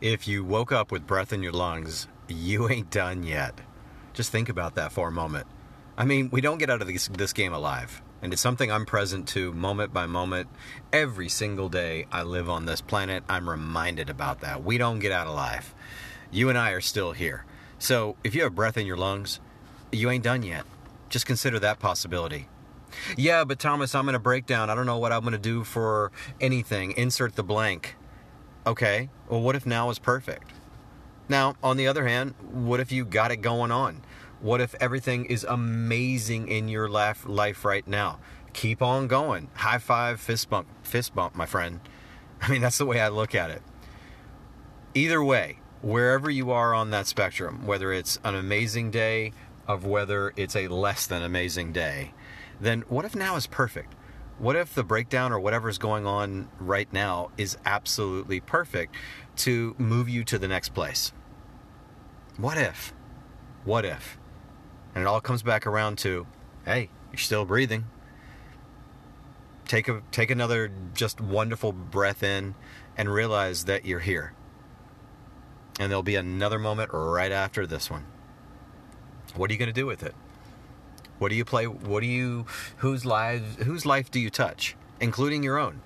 If you woke up with breath in your lungs, you ain't done yet. Just think about that for a moment. I mean, we don't get out of this, this game alive. And it's something I'm present to moment by moment. Every single day I live on this planet, I'm reminded about that. We don't get out alive. You and I are still here. So if you have breath in your lungs, you ain't done yet. Just consider that possibility. Yeah, but Thomas, I'm in a breakdown. I don't know what I'm going to do for anything. Insert the blank. Okay, well, what if now is perfect? Now, on the other hand, what if you got it going on? What if everything is amazing in your life, right now? Keep on going. High five, fist bump, fist bump, my friend. I mean, that's the way I look at it. Either way, wherever you are on that spectrum, whether it's an amazing day of whether it's a less than amazing day, then what if now is perfect? What if the breakdown or whatever's going on right now is absolutely perfect to move you to the next place? What if? What if? And it all comes back around to, hey, you're still breathing. Take a take another just wonderful breath in and realize that you're here. And there'll be another moment right after this one. What are you going to do with it? What do you play? What do you? Whose lives? Whose life do you touch, including your own?